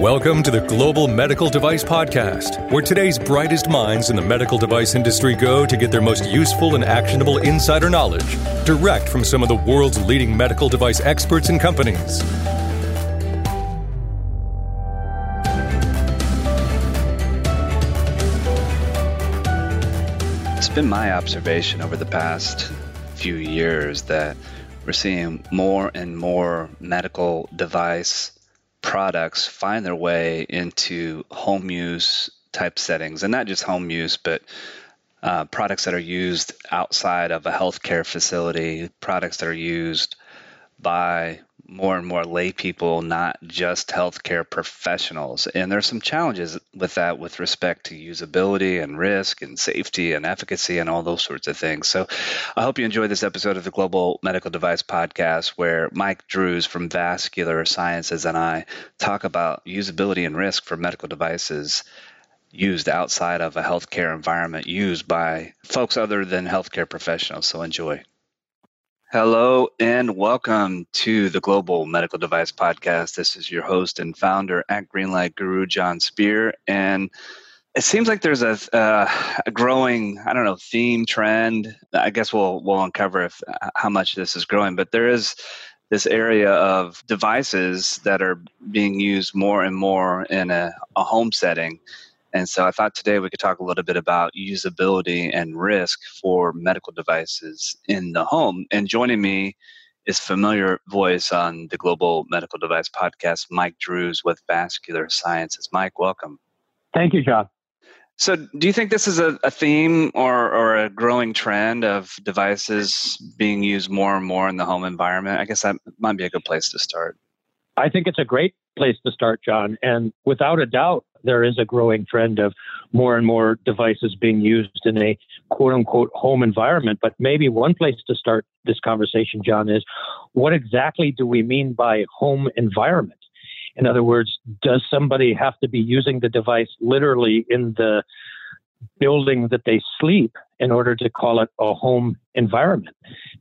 Welcome to the Global Medical Device Podcast, where today's brightest minds in the medical device industry go to get their most useful and actionable insider knowledge direct from some of the world's leading medical device experts and companies. It's been my observation over the past few years that we're seeing more and more medical device products find their way into home use type settings, and not just home use, but uh, products that are used outside of a healthcare facility, products that are used by more and more lay people, not just healthcare professionals. And there's some challenges with that with respect to usability and risk and safety and efficacy and all those sorts of things. So I hope you enjoy this episode of the Global Medical Device Podcast where Mike Drues from Vascular Sciences and I talk about usability and risk for medical devices used outside of a healthcare environment used by folks other than healthcare professionals. So enjoy. Hello and welcome to the Global Medical Device Podcast. This is your host and founder at Greenlight Guru, Jon Speer. And it seems like there's a, uh, a growing, I don't know, theme trend. I guess we'll we'll uncover if how much this is growing, but there is this area of devices that are being used more and more in a, a home setting and so I thought today we could talk a little bit about usability and risk for medical devices in the home. And joining me is familiar voice on the Global Medical Device Podcast, Mike Drues with Vascular Sciences. Mike, welcome. Thank you, John. So, do you think this is a, a theme or, or a growing trend of devices being used more and more in the home environment? I guess that might be a good place to start. I think it's a great place to start, John. And without a doubt, there is a growing trend of more and more devices being used in a quote unquote home environment. But maybe one place to start this conversation, John, is what exactly do we mean by home environment? In other words, does somebody have to be using the device literally in the building that they sleep in order to call it a home environment?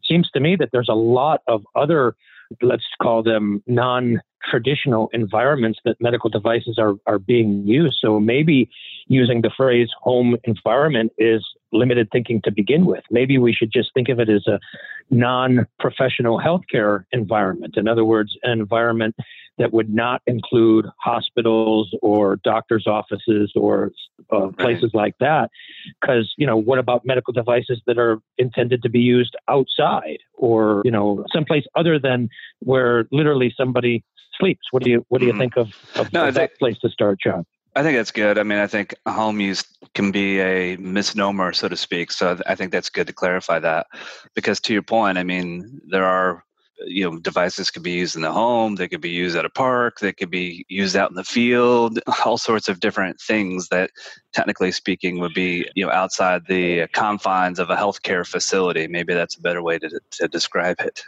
Seems to me that there's a lot of other let's call them non traditional environments that medical devices are, are being used. So maybe using the phrase home environment is limited thinking to begin with. Maybe we should just think of it as a non professional healthcare environment. In other words, an environment that would not include hospitals or doctors' offices or uh, places like that. Because, you know, what about medical devices that are intended to be used outside or, you know, someplace other than where literally somebody sleeps? What do you what do you mm-hmm. think of, of, no, of that place to start, John? I think that's good. I mean, I think home use can be a misnomer, so to speak. So I think that's good to clarify that, because to your point, I mean, there are you know devices could be used in the home they could be used at a park they could be used out in the field all sorts of different things that technically speaking would be you know outside the confines of a healthcare facility. Maybe that's a better way to, to describe it.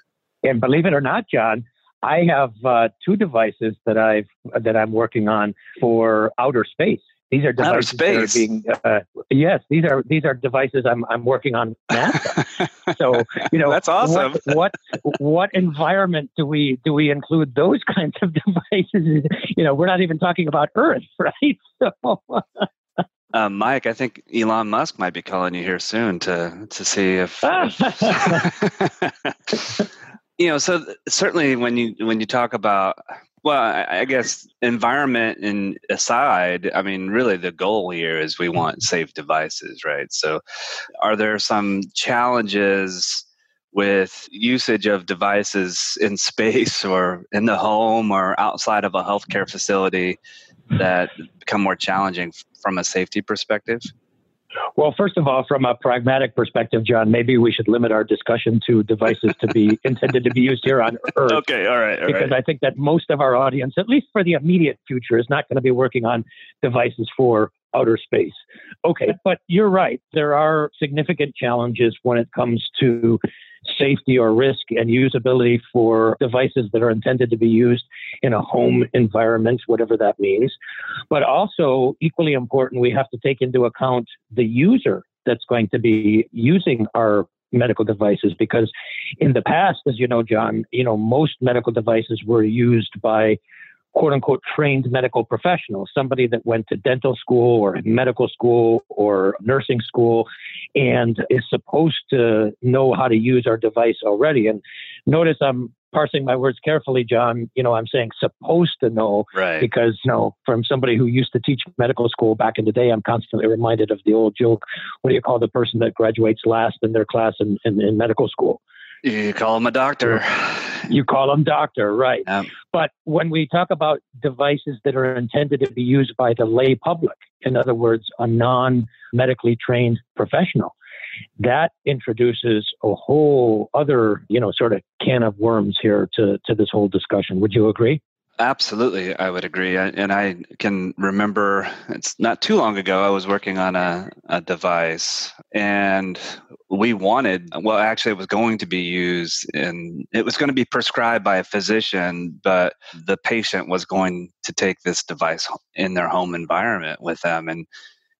And believe it or not john i have uh, two devices that i've that i'm working on for outer space these are devices are being uh, yes, these are these are devices I'm I'm working on NASA. so you know that's awesome. What, what, what environment do we do we include those kinds of devices? You know, we're not even talking about Earth, right? So. Uh, Mike, I think Elon Musk might be calling you here soon to to see if, you know. So certainly, when you when you talk about well, I guess environment and aside, I mean, really the goal here is we want safe devices, right? So, are there some challenges with usage of devices in space or in the home or outside of a healthcare facility that become more challenging from a safety perspective? Well, first of all, from a pragmatic perspective, John, maybe we should limit our discussion to devices to be intended to be used here on Earth. Okay, all right. All because right. I think that most of our audience, at least for the immediate future, is not going to be working on devices for outer space. Okay, but you're right. There are significant challenges when it comes to safety or risk and usability for devices that are intended to be used in a home environment, whatever that means. But also, equally important, we have to take into account the user that's going to be using our medical devices because in the past as you know john you know most medical devices were used by quote unquote trained medical professional, somebody that went to dental school or medical school or nursing school and is supposed to know how to use our device already. And notice I'm parsing my words carefully, John. You know, I'm saying supposed to know right. because, you know, from somebody who used to teach medical school back in the day, I'm constantly reminded of the old joke. What do you call the person that graduates last in their class in, in, in medical school? You call him a doctor. You call him doctor, right. Yep. But when we talk about devices that are intended to be used by the lay public, in other words, a non medically trained professional, that introduces a whole other, you know, sort of can of worms here to, to this whole discussion. Would you agree? Absolutely, I would agree. And I can remember it's not too long ago, I was working on a, a device and we wanted, well, actually, it was going to be used and it was going to be prescribed by a physician, but the patient was going to take this device in their home environment with them. And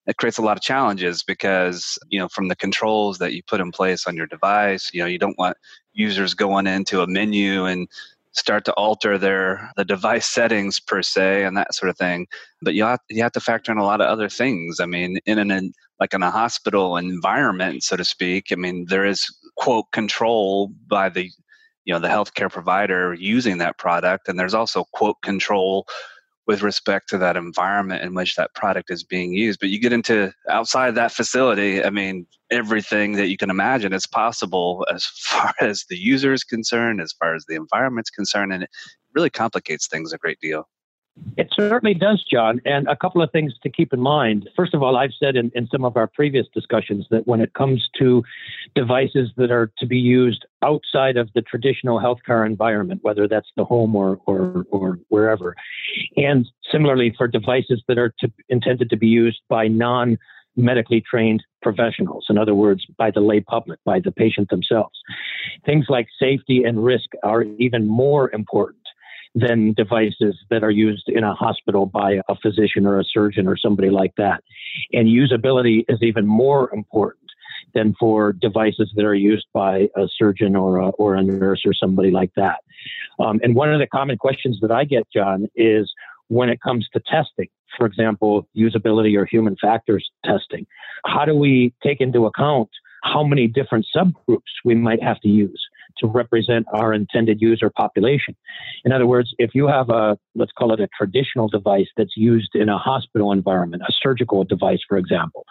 it creates a lot of challenges because you know from the controls that you put in place on your device you know you don't want users going into a menu and start to alter their the device settings per se and that sort of thing. But you have, you have to factor in a lot of other things. I mean in an like in a hospital environment so to speak i mean there is quote control by the you know the healthcare provider using that product. And there's also quote control with respect to that environment in which that product is being used. But you get into outside that facility, I mean, everything that you can imagine is possible as far as the user is concerned, as far as the environment's concerned, and it really complicates things a great deal. It certainly does, John. And a couple of things to keep in mind. First of all, I've said in, in some of our previous discussions that when it comes to devices that are to be used outside of the traditional healthcare environment, whether that's the home or, or, or wherever, and similarly for devices that are to, intended to be used by non medically trained professionals. In other words, by the lay public, by the patient themselves. Things like safety and risk are even more important than devices that are used in a hospital by a physician or a surgeon or somebody like that. And usability is even more important than for devices that are used by a surgeon or a, or a nurse or somebody like that. Um, and one of the common questions that I get, John, is when it comes to testing, for example, usability or human factors testing, how do we take into account how many different subgroups we might have to use? To represent our intended user population. In other words, if you have a, let's call it a traditional device that's used in a hospital environment, a surgical device, for example,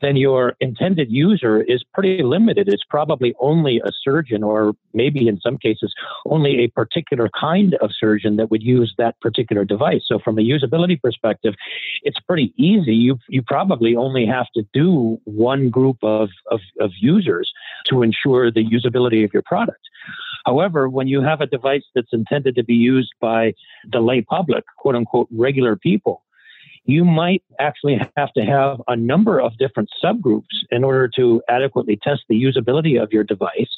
then your intended user is pretty limited. It's probably only a surgeon, or maybe in some cases, only a particular kind of surgeon that would use that particular device. So, from a usability perspective, it's pretty easy. You, you probably only have to do one group of, of, of users to ensure the usability of your product. However, when you have a device that's intended to be used by the lay public, quote unquote, regular people, you might actually have to have a number of different subgroups in order to adequately test the usability of your device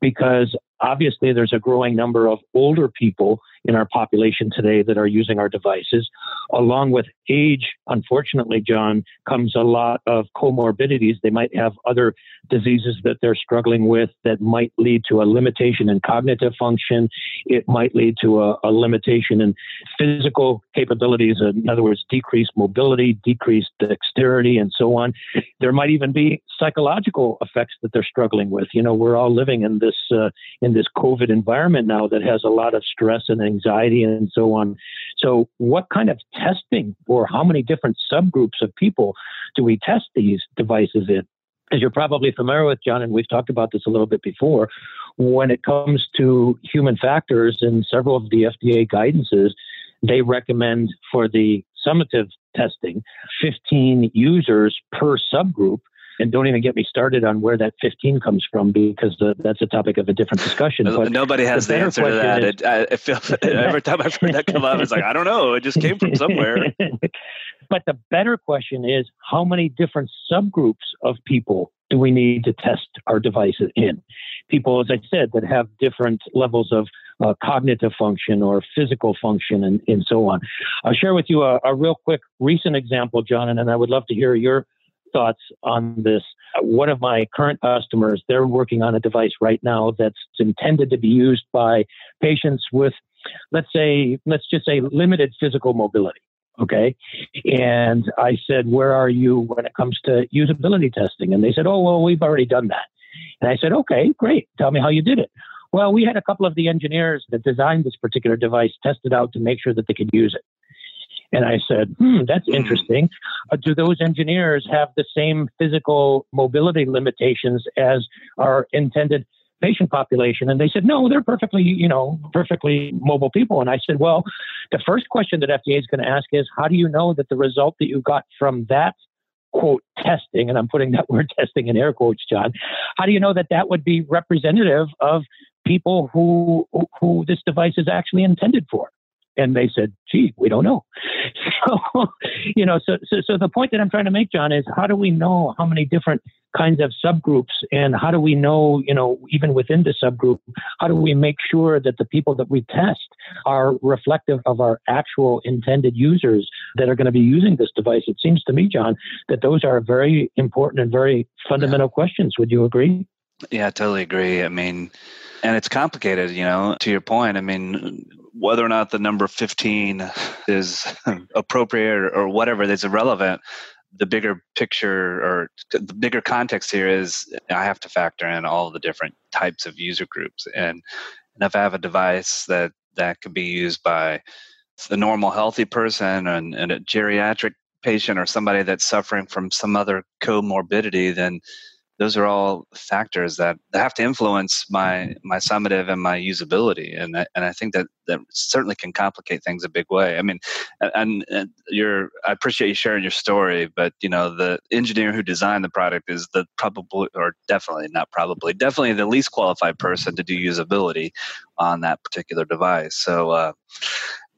because obviously there's a growing number of older people in our population today that are using our devices. Along with age, unfortunately, John, comes a lot of comorbidities. They might have other diseases that they're struggling with that might lead to a limitation in cognitive function. It might lead to a, a limitation in physical capabilities, in other words, decreased mobility, decreased dexterity, and so on. There might even be psychological effects that they're struggling with. You know, we're all living in this uh, in this COVID environment now that has a lot of stress and anxiety and so on. So, what kind of testing or how many different subgroups of people do we test these devices in? As you're probably familiar with, John, and we've talked about this a little bit before, when it comes to human factors in several of the FDA guidances, they recommend for the summative testing 15 users per subgroup and don't even get me started on where that 15 comes from because the, that's a topic of a different discussion. But Nobody has the, the answer to that. Is, it, I, every time I've heard that come up, it's like I don't know. It just came from somewhere. but the better question is how many different subgroups of people do we need to test our devices in? People, as I said, that have different levels of uh, cognitive function or physical function and, and so on. I'll share with you a, a real quick recent example, John, and I would love to hear your thoughts on this. One of my current customers, they're working on a device right now that's intended to be used by patients with let's say, let's just say limited physical mobility. Okay. And I said, Where are you when it comes to usability testing? And they said, Oh, well, we've already done that. And I said, Okay, great. Tell me how you did it. Well, we had a couple of the engineers that designed this particular device tested out to make sure that they could use it. And I said, hmm, that's hmm. interesting. Uh, do those engineers have the same physical mobility limitations as our intended patient population? And they said, no, they're perfectly, you know, perfectly mobile people. And I said, well, the first question that FDA is going to ask is, how do you know that the result that you got from that quote testing, and I'm putting that word testing in air quotes, John, how do you know that that would be representative of people who who this device is actually intended for? And they said, gee, we don't know. So, you know, so, so, so the point that I'm trying to make, John, is how do we know how many different kinds of subgroups and how do we know, you know, even within the subgroup, how do we make sure that the people that we test are reflective of our actual intended users that are going to be using this device? It seems to me, John, that those are very important and very fundamental yeah. questions. Would you agree? Yeah, I totally agree. I mean, and it's complicated, you know, to your point. I mean, whether or not the number 15 is appropriate or whatever that's irrelevant the bigger picture or the bigger context here is i have to factor in all the different types of user groups and, and if i have a device that that could be used by a normal healthy person and, and a geriatric patient or somebody that's suffering from some other comorbidity then those are all factors that have to influence my my summative and my usability. And I, and I think that that certainly can complicate things a big way. I mean and, and you're I appreciate you sharing your story but you know the engineer who designed the product is the probably or definitely not probably definitely the least qualified person to do usability on that particular device. So uh,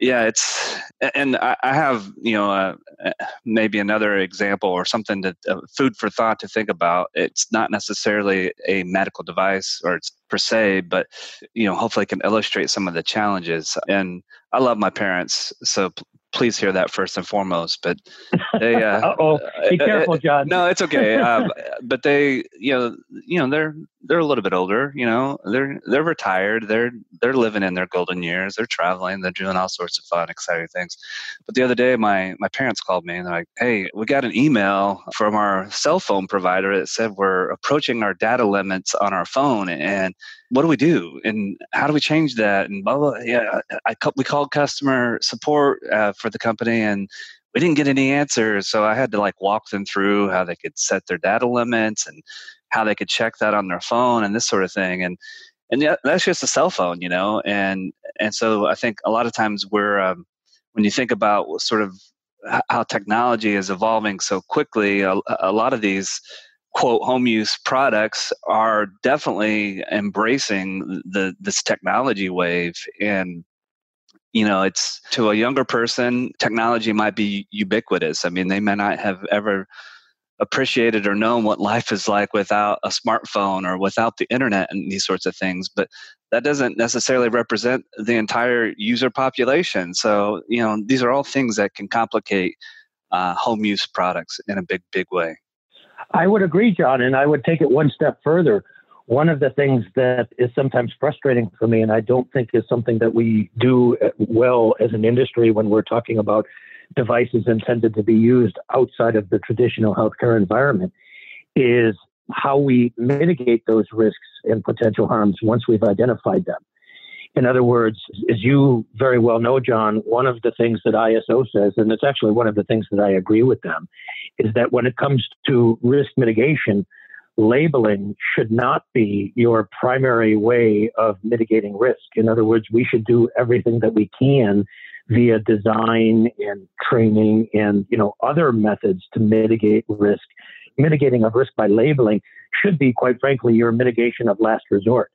yeah it's and i, have you know uh, uh, maybe another example or something that uh, food for thought to think about it's not necessarily a medical device or it's per se but you know hopefully can illustrate some of the challenges and i love my parents so please hear that first and foremost. But they, uh, oh, be uh, careful, John. no, it's okay. Um, but they, you know, you know, they're they're a little bit older. You know, they're they're retired. They're they're living in their golden years. They're traveling. They're doing all sorts of fun, exciting things. But the other day, my my parents called me and they're like, "Hey, we got an email from our cell phone provider that said we're approaching our data limits on our phone and." what do we do and how do we change that and blah blah yeah I, I we called customer support uh, for the company and we didn't get any answers so i had to like walk them through how they could set their data limits and how they could check that on their phone and this sort of thing. And and yeah that's just a cell phone you know? And and so i think a lot of times we're um, when you think about sort of how technology is evolving so quickly a, a lot of these quote home use products are definitely embracing the this technology wave. And you know it's to a younger person technology might be ubiquitous. I mean they may not have ever appreciated or known what life is like without a smartphone or without the internet and these sorts of things but that doesn't necessarily represent the entire user population so you know these are all things that can complicate uh, home use products in a big big way I would agree, John, and I would take it one step further. One of the things that is sometimes frustrating for me, and I don't think is something that we do well as an industry when we're talking about devices intended to be used outside of the traditional healthcare environment, is how we mitigate those risks and potential harms once we've identified them. In other words, as you very well know, John, one of the things that ISO says, and it's actually one of the things that I agree with them, is that when it comes to risk mitigation, labeling should not be your primary way of mitigating risk. In other words, we should do everything that we can via design and training and you know other methods to mitigate risk. Mitigating of risk by labeling should be, quite frankly, your mitigation of last resort.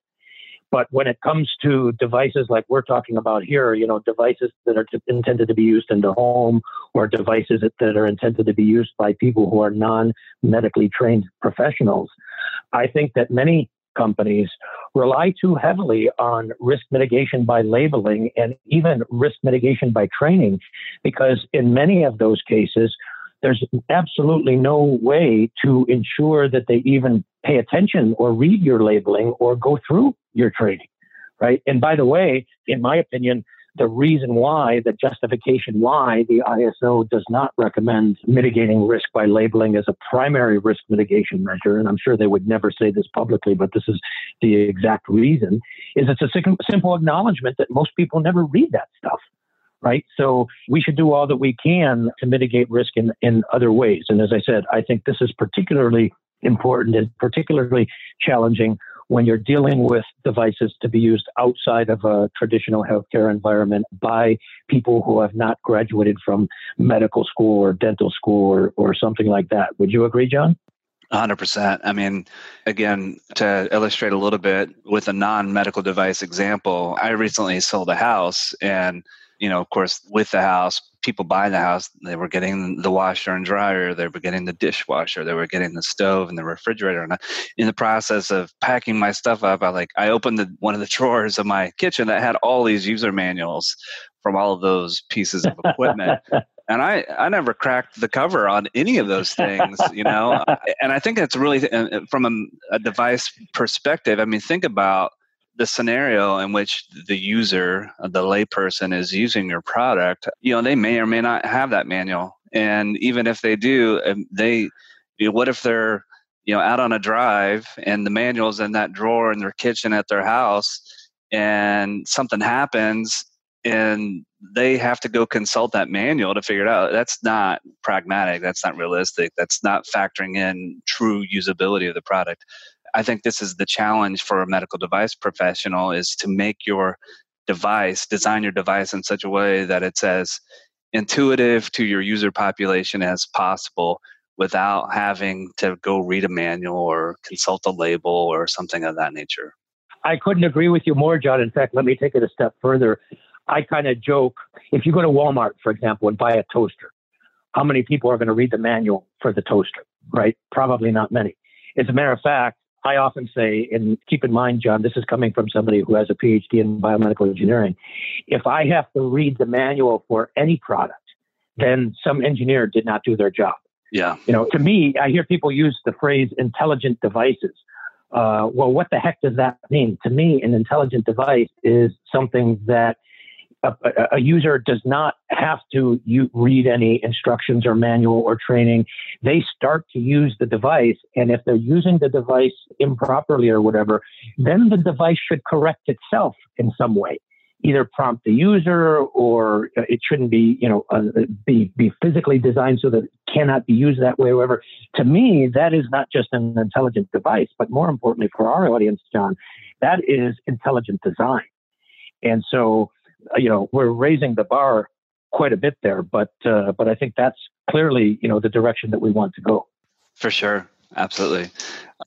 But when it comes to devices like we're talking about here, you know, devices that are t- intended to be used in the home or devices that, that are intended to be used by people who are non medically trained professionals, I think that many companies rely too heavily on risk mitigation by labeling and even risk mitigation by training, because in many of those cases, there's absolutely no way to ensure that they even pay attention or read your labeling or go through your training, right? And by the way, in my opinion, the reason why, the justification why the ISO does not recommend mitigating risk by labeling as a primary risk mitigation measure, and I'm sure they would never say this publicly, but this is the exact reason, is it's a simple acknowledgement that most people never read that stuff right? So we should do all that we can to mitigate risk in, in other ways. And as I said, I think this is particularly important and particularly challenging when you're dealing with devices to be used outside of a traditional healthcare environment by people who have not graduated from medical school or dental school or, or something like that. Would you agree, John? 100%. I mean, again, to illustrate a little bit with a non medical device example, I recently sold a house and you know, of course, with the house, people buying the house, they were getting the washer and dryer, they were getting the dishwasher, they were getting the stove and the refrigerator. And in the process of packing my stuff up, I like I opened the, one of the drawers of my kitchen that had all these user manuals from all of those pieces of equipment. and I, I never cracked the cover on any of those things, you know. and I think it's really uh, from a, a device perspective. I mean, think about the scenario in which the user, the layperson, is using your product, you know, they may or may not have that manual. And even if they do, they, you know, what if they're, you know, out on a drive and the manual's in that drawer in their kitchen at their house and something happens and they have to go consult that manual to figure it out. That's not pragmatic. That's not realistic. That's not factoring in true usability of the product. I think this is the challenge for a medical device professional is to make your device, design your device in such a way that it's as intuitive to your user population as possible without having to go read a manual or consult a label or something of that nature. I couldn't agree with you more, John. In fact, let me take it a step further. I kind of joke if you go to Walmart, for example, and buy a toaster, how many people are going to read the manual for the toaster, right? Probably not many. As a matter of fact, I often say, and keep in mind, John, this is coming from somebody who has a PhD in biomedical engineering. If I have to read the manual for any product, then some engineer did not do their job. Yeah. You know, to me, I hear people use the phrase intelligent devices. Uh, well, what the heck does that mean? To me, an intelligent device is something that a, a, user does not have to read any instructions or manual or training. They start to use the device, and if they're using the device improperly or whatever, then the device should correct itself in some way. Either prompt the user, or it shouldn't be, you know, uh, be be physically designed so that it cannot be used that way. Or whatever. To me, that is not just an intelligent device, but more importantly for our audience, John, that is intelligent design. And so you know, we're raising the bar quite a bit there, but uh, but I think that's clearly you know the direction that we want to go. For sure, absolutely.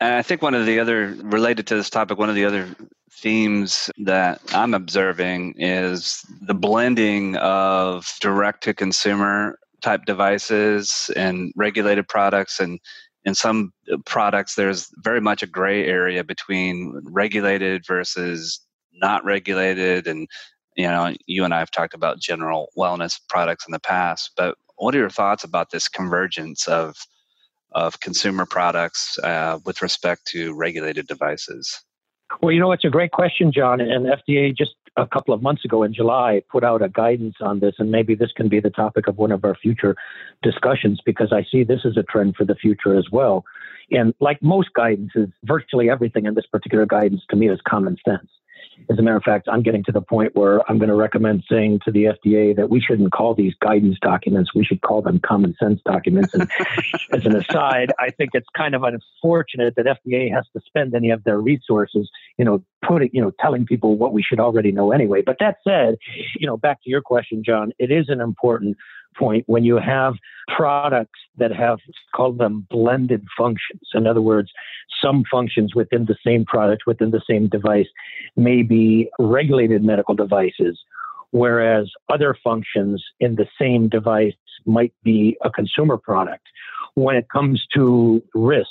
And I think one of the other related to this topic, one of the other themes that I'm observing is the blending of direct to consumer type devices and regulated products and in some products there's very much a gray area between regulated versus not regulated and you know, you and I have talked about general wellness products in the past, but what are your thoughts about this convergence of of consumer products uh, with respect to regulated devices? Well, you know, it's a great question, John. And FDA just a couple of months ago in July put out a guidance on this, and maybe this can be the topic of one of our future discussions because I see this as a trend for the future as well. And like most guidances, virtually everything in this particular guidance to me is common sense. As a matter of fact, I'm getting to the point where I'm going to recommend saying to the FDA that we shouldn't call these guidance documents. We should call them common sense documents. And as an aside, I think it's kind of unfortunate that FDA has to spend any of their resources, you know, putting, you know, telling people what we should already know anyway. But that said, you know, back to your question, John, it is an important point when you have products that have call them blended functions. In other words, some functions within the same product, within the same device, may be regulated medical devices, whereas other functions in the same device might be a consumer product. When it comes to risk,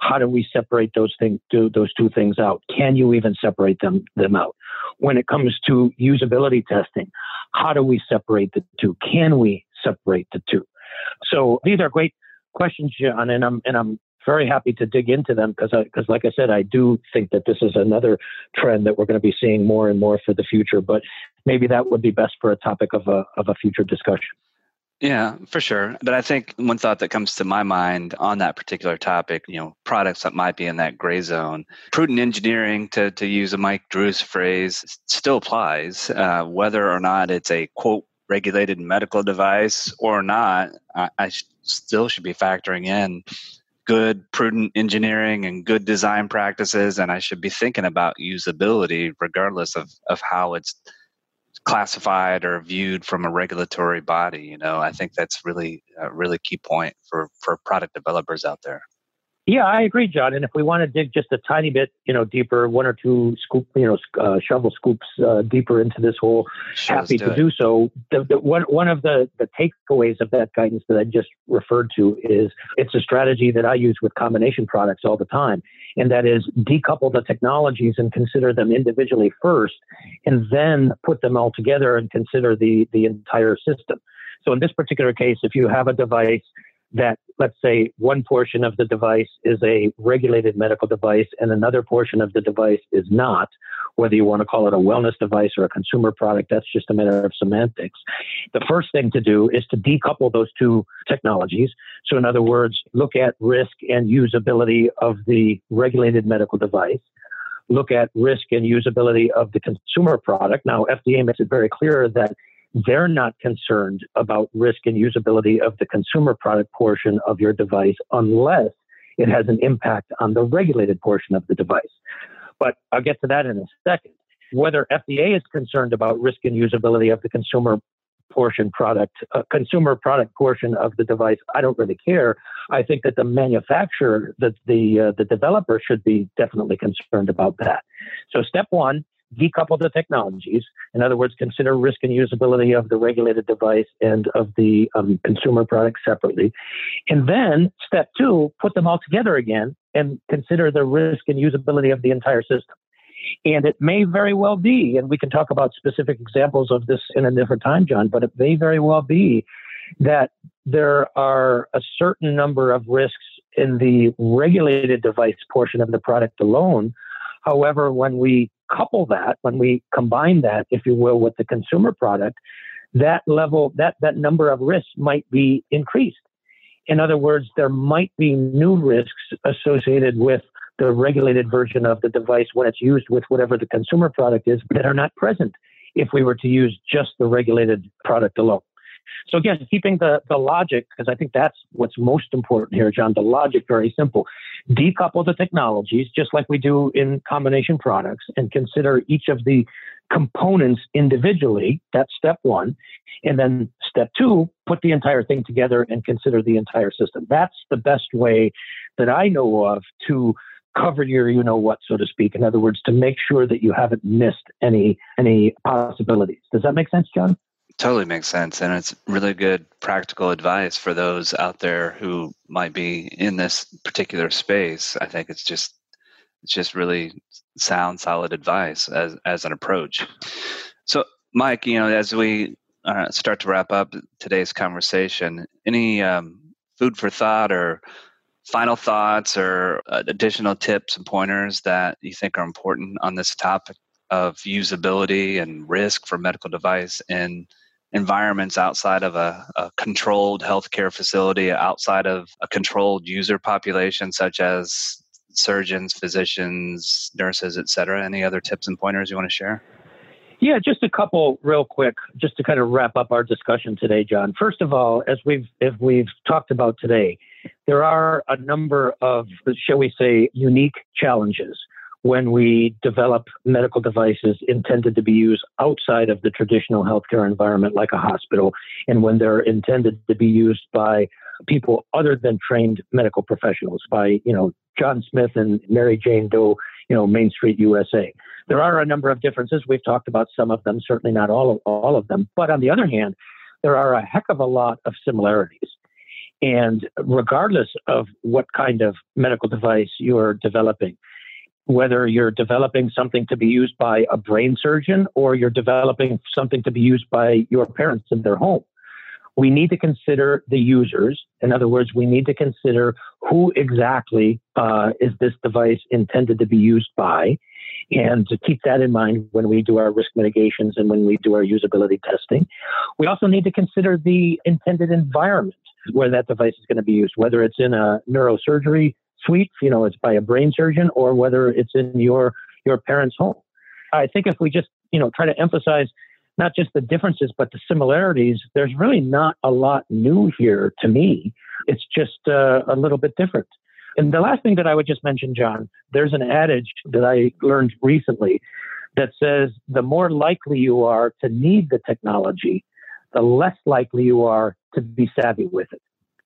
how do we separate those things, do those two things out? Can you even separate them, them out? When it comes to usability testing, how do we separate the two? Can we separate the two? So these are great questions, John, and I'm and I'm very happy to dig into them because, because like I said, I do think that this is another trend that we're going to be seeing more and more for the future. But maybe that would be best for a topic of a of a future discussion. Yeah, for sure. But I think one thought that comes to my mind on that particular topic, you know, products that might be in that gray zone, prudent engineering, to, to use a Mike Drues' phrase, still applies, uh, whether or not it's a quote regulated medical device or not. I, I still should be factoring in good, prudent engineering and good design practices, and I should be thinking about usability regardless of, of how it's classified or viewed from a regulatory body. You know, I think that's really a really key point for for product developers out there. Yeah, I agree, John. And if we want to dig just a tiny bit, you know, deeper, one or two scoop, you know, uh, shovel scoops uh, deeper into this whole, sure, happy do to it. do so. The, the, one one of the the takeaways of that guidance that I just referred to is it's a strategy that I use with combination products all the time, and that is decouple the technologies and consider them individually first, and then put them all together and consider the the entire system. So in this particular case, if you have a device that let's say one portion of the device is a regulated medical device and another portion of the device is not, whether you want to call it a wellness device or a consumer product, that's just a matter of semantics. The first thing to do is to decouple those two technologies. So, in other words, look at risk and usability of the regulated medical device. Look at risk and usability of the consumer product. Now, FDA makes it very clear that they're not concerned about risk and usability of the consumer product portion of your device unless it has an impact on the regulated portion of the device. But I'll get to that in a second. Whether FDA is concerned about risk and usability of the consumer portion product, uh, consumer product portion of the device, I don't really care. I think that the manufacturer, that the uh, the developer should be definitely concerned about that. So step one decouple the technologies. In other words, consider risk and usability of the regulated device and of the um, consumer product separately. And then step two, put them all together again and consider the risk and usability of the entire system. And it may very well be, and we can talk about specific examples of this in a different time, John, but it may very well be that there are a certain number of risks in the regulated device portion of the product alone. However, when we couple that, when we combine that, if you will, with the consumer product, that level, that, that number of risks might be increased. In other words, there might be new risks associated with the regulated version of the device when it's used with whatever the consumer product is that are not present if we were to use just the regulated product alone. So again, keeping the, the logic, because I think that's what's most important here, John, the logic very simple. Decouple the technologies, just like we do in combination products, and consider each of the components individually. That's step one. And then step two, put the entire thing together and consider the entire system. That's the best way that I know of to cover your you know what so to speak in other words to make sure that you haven't missed any any possibilities does that make sense john Totally makes sense. And it's really good practical advice for those out there who might be in this particular space. I think it's just it's just really sound, solid advice as as an approach. So, Mike, you know, as we uh, start to wrap up today's conversation, any um, food for thought or final thoughts or uh, additional tips and pointers that you think are important on this topic of usability and risk for medical device in environments outside of a, a, controlled healthcare facility, outside of a controlled user population, such as surgeons, physicians, nurses, et cetera? Any other tips and pointers you want to share? Yeah, just a couple real quick, just to kind of wrap up our discussion today, John. First of all, as we've if we've talked about today, there are a number of, shall we say, unique challenges when we develop medical devices intended to be used outside of the traditional healthcare environment, like a hospital, and when they're intended to be used by people other than trained medical professionals, by you know John Smith and Mary Jane Doe, you know Main Street USA. There are a number of differences. We've talked about some of them, certainly not all of, all of them. But on the other hand, there are a heck of a lot of similarities. And regardless of what kind of medical device you're developing, whether you're developing something to be used by a brain surgeon or you're developing something to be used by your parents in their home. we need to consider the users. In other words, we need to consider who exactly uh, is this device intended to be used by, and to keep that in mind when we do our risk mitigations and when we do our usability testing. We also need to consider the intended environment where that device is going to be used, whether it's in a neurosurgery suite, you know, it's by a brain surgeon, or whether it's in your your parents' home. I think if we just, you know, try to emphasize not just the differences, but the similarities, there's really not a lot new here to me. It's just uh, a little bit different. And the last thing that I would just mention, John, there's an adage that I learned recently that says the more likely you are to need the technology, the less likely you are to be savvy with it.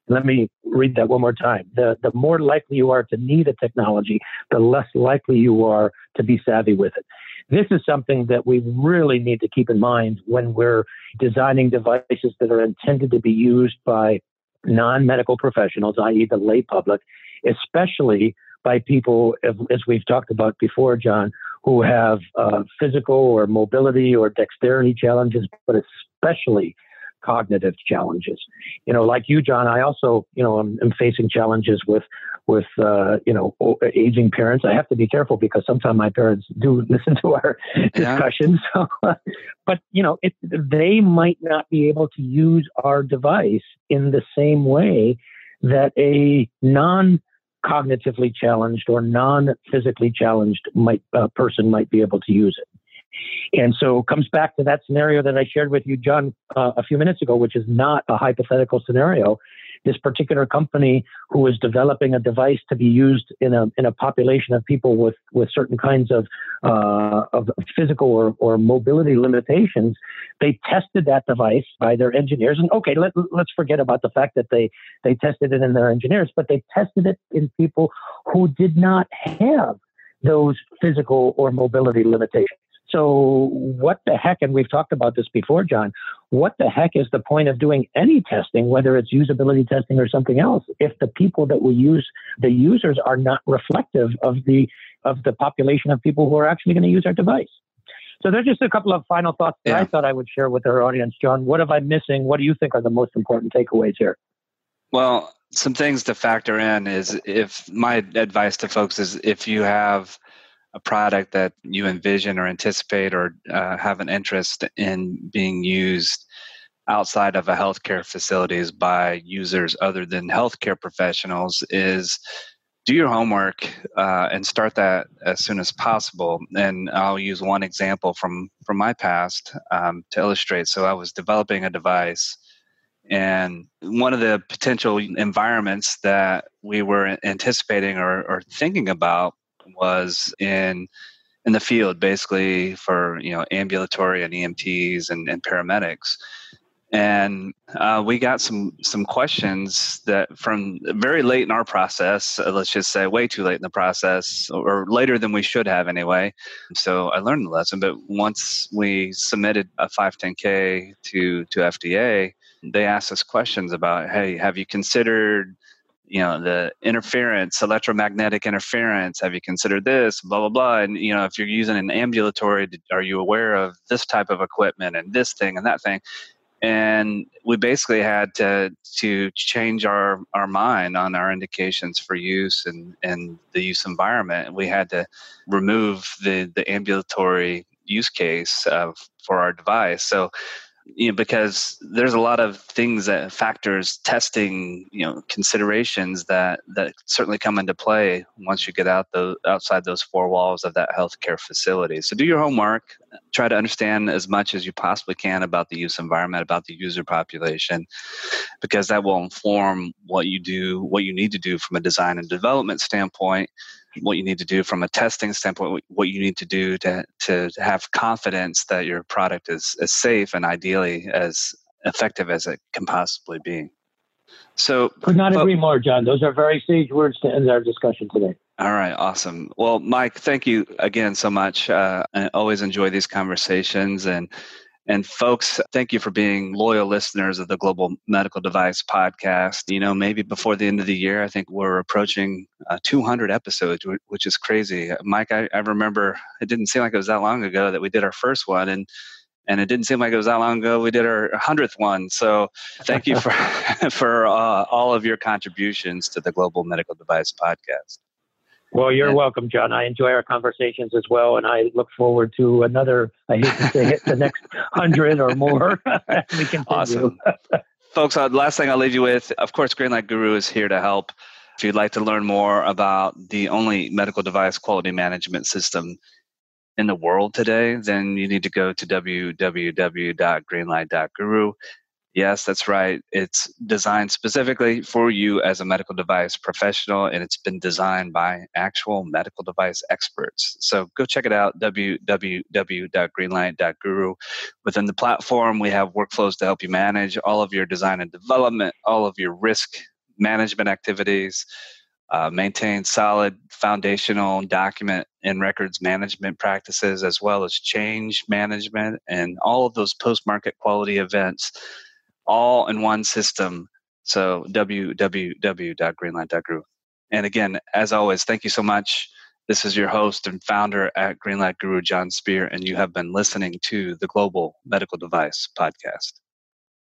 Let me read that one more time. The, the more likely you are to need a technology, the less likely you are to be savvy with it. This is something that we really need to keep in mind when we're designing devices that are intended to be used by non medical professionals, i.e., the lay public, especially by people, as we've talked about before, John, who have uh, physical or mobility or dexterity challenges, but especially cognitive challenges. You know, like you, John, I also, you know, am, am facing challenges with with uh, you know aging parents. I have to be careful because sometimes my parents do listen to our discussions. Yeah. but you know, it, they might not be able to use our device in the same way that a non cognitively challenged or non physically challenged might, uh, person might be able to use it. And so it comes back to that scenario that I shared with you, John, uh, a few minutes ago, which is not a hypothetical scenario. This particular company who was developing a device to be used in a in a population of people with with certain kinds of uh, of physical or, or mobility limitations, they tested that device by their engineers. And okay, let, let's forget about the fact that they they tested it in their engineers, but they tested it in people who did not have those physical or mobility limitations. So, what the heck, and we've talked about this before, John, what the heck is the point of doing any testing, whether it's usability testing or something else, if the people that we use the users are not reflective of the of the population of people who are actually going to use our device? So there's just a couple of final thoughts that yeah. I thought I would share with our audience, John. What am I missing? What do you think are the most important takeaways here? Well, some things to factor in is if my advice to folks is if you have a product that you envision or anticipate or uh, have an interest in being used outside of a healthcare facilities by users other than healthcare professionals is do your homework uh, and start that as soon as possible. And i'll use one example from from my past um, to illustrate. So i was developing a device and one of the potential environments that we were anticipating or, or thinking about was in in the field basically for you know ambulatory and EMTs and, and paramedics. And uh, we got some some questions that from very late in our process uh, let's just say way too late in the process or later than we should have anyway. So i learned the lesson but once we submitted a 510k to to fda they asked us questions about hey have you considered you know the interference electromagnetic interference have you considered this blah blah blah and you know if you're using an ambulatory are you aware of this type of equipment and this thing and that thing? And we basically had to to change our our mind on our indications for use and and the use environment. We had to remove the the ambulatory use case uh, of for our device. So you know because there's a lot of things that factors testing you know considerations that that certainly come into play once you get out the outside those four walls of that healthcare facility. So do your homework try to understand as much as you possibly can about the use environment about the user population because that will inform what you do what you need to do from a design and development standpoint what you need to do from a testing standpoint, what you need to do to, to have confidence that your product is as safe and ideally as effective as it can possibly be. So, could not agree more, John. Those are very sage words to end our discussion today. All right, awesome. Well, Mike, thank you again so much. Uh, I always enjoy these conversations, and and folks, thank you for being loyal listeners of the Global Medical Device Podcast. You know, maybe before the end of the year, I think we're approaching uh, 200 episodes, which is crazy. Mike, I, I remember it didn't seem like it was that long ago that we did our first one, and and it didn't seem like it was that long ago we did our 100th one so thank you for for uh, all of your contributions to the global medical device podcast well, you're and, welcome, John. I enjoy our conversations as well, and I look forward to another. I hate to say it, the next hundred or more. we continue. Awesome, folks. Uh, the last thing I'll leave you with, of course, Greenlight Guru is here to help. If you'd like to learn more about the only medical device quality management system in the world today, then you need to go to www.greenlight.guru. Yes, that's right. It's designed specifically for you as a medical device professional, and it's been designed by actual medical device experts. So go check it out, www.greenlight.guru. Within the platform, we have workflows to help you manage all of your design and development, all of your risk management activities, uh, maintain solid foundational document and records management practices, as well as change management and all of those post market quality events, all in one system. So, www.greenlight.guru. And again, as always, thank you so much. This is your host and founder at Greenlight Guru, Jon Speer, and you have been listening to the Global Medical Device Podcast.